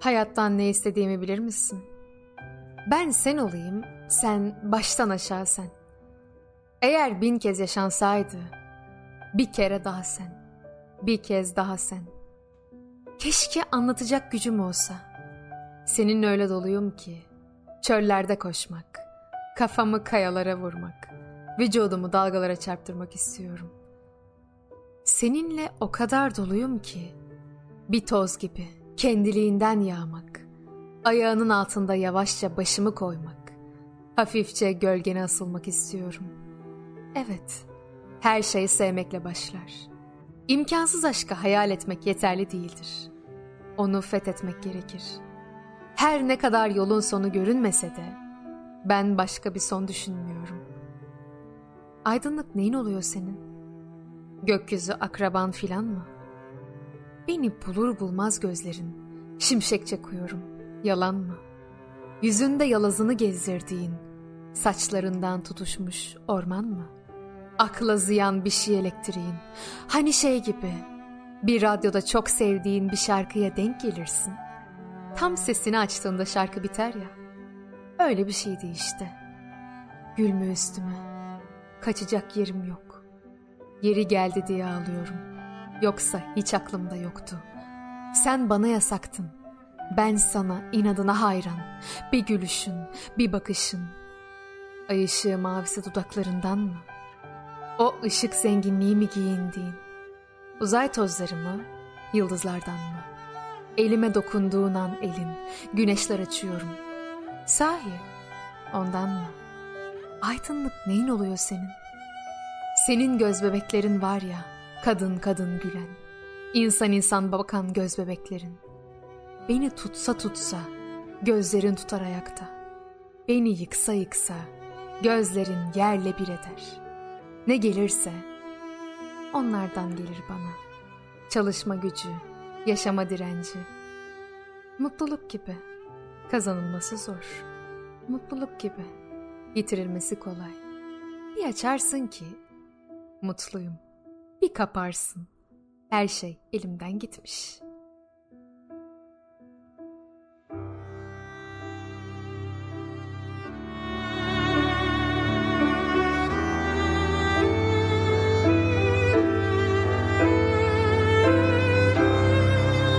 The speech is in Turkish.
Hayattan ne istediğimi bilir misin? Ben sen olayım, sen baştan aşağı sen. Eğer bin kez yaşansaydı, bir kere daha sen, bir kez daha sen. Keşke anlatacak gücüm olsa. Seninle öyle doluyum ki, çöllerde koşmak, kafamı kayalara vurmak, vücudumu dalgalara çarptırmak istiyorum. Seninle o kadar doluyum ki, bir toz gibi kendiliğinden yağmak, ayağının altında yavaşça başımı koymak, hafifçe gölgene asılmak istiyorum. Evet, her şey sevmekle başlar. İmkansız aşkı hayal etmek yeterli değildir. Onu fethetmek gerekir. Her ne kadar yolun sonu görünmese de, ben başka bir son düşünmüyorum. Aydınlık neyin oluyor senin? Gökyüzü akraban filan mı? Beni bulur bulmaz gözlerin, şimşek koyuyorum. yalan mı? Yüzünde yalazını gezdirdiğin, saçlarından tutuşmuş orman mı? Akla ziyan bir şey elektriğin, hani şey gibi, bir radyoda çok sevdiğin bir şarkıya denk gelirsin. Tam sesini açtığında şarkı biter ya, öyle bir şeydi işte. Gülme üstüme, kaçacak yerim yok. Yeri geldi diye ağlıyorum. Yoksa hiç aklımda yoktu. Sen bana yasaktın. Ben sana inadına hayran. Bir gülüşün, bir bakışın. Ay ışığı mavisi dudaklarından mı? O ışık zenginliği mi giyindiğin? Uzay tozları mı, yıldızlardan mı? Elime dokunduğun an elin, güneşler açıyorum. Sahi, ondan mı? Aydınlık neyin oluyor senin? Senin göz bebeklerin var ya, kadın kadın gülen, insan insan bakan göz bebeklerin. Beni tutsa tutsa, gözlerin tutar ayakta. Beni yıksa yıksa, gözlerin yerle bir eder. Ne gelirse, onlardan gelir bana. Çalışma gücü, yaşama direnci. Mutluluk gibi, kazanılması zor. Mutluluk gibi, yitirilmesi kolay. Bir açarsın ki Mutluyum. Bir kaparsın. Her şey elimden gitmiş.''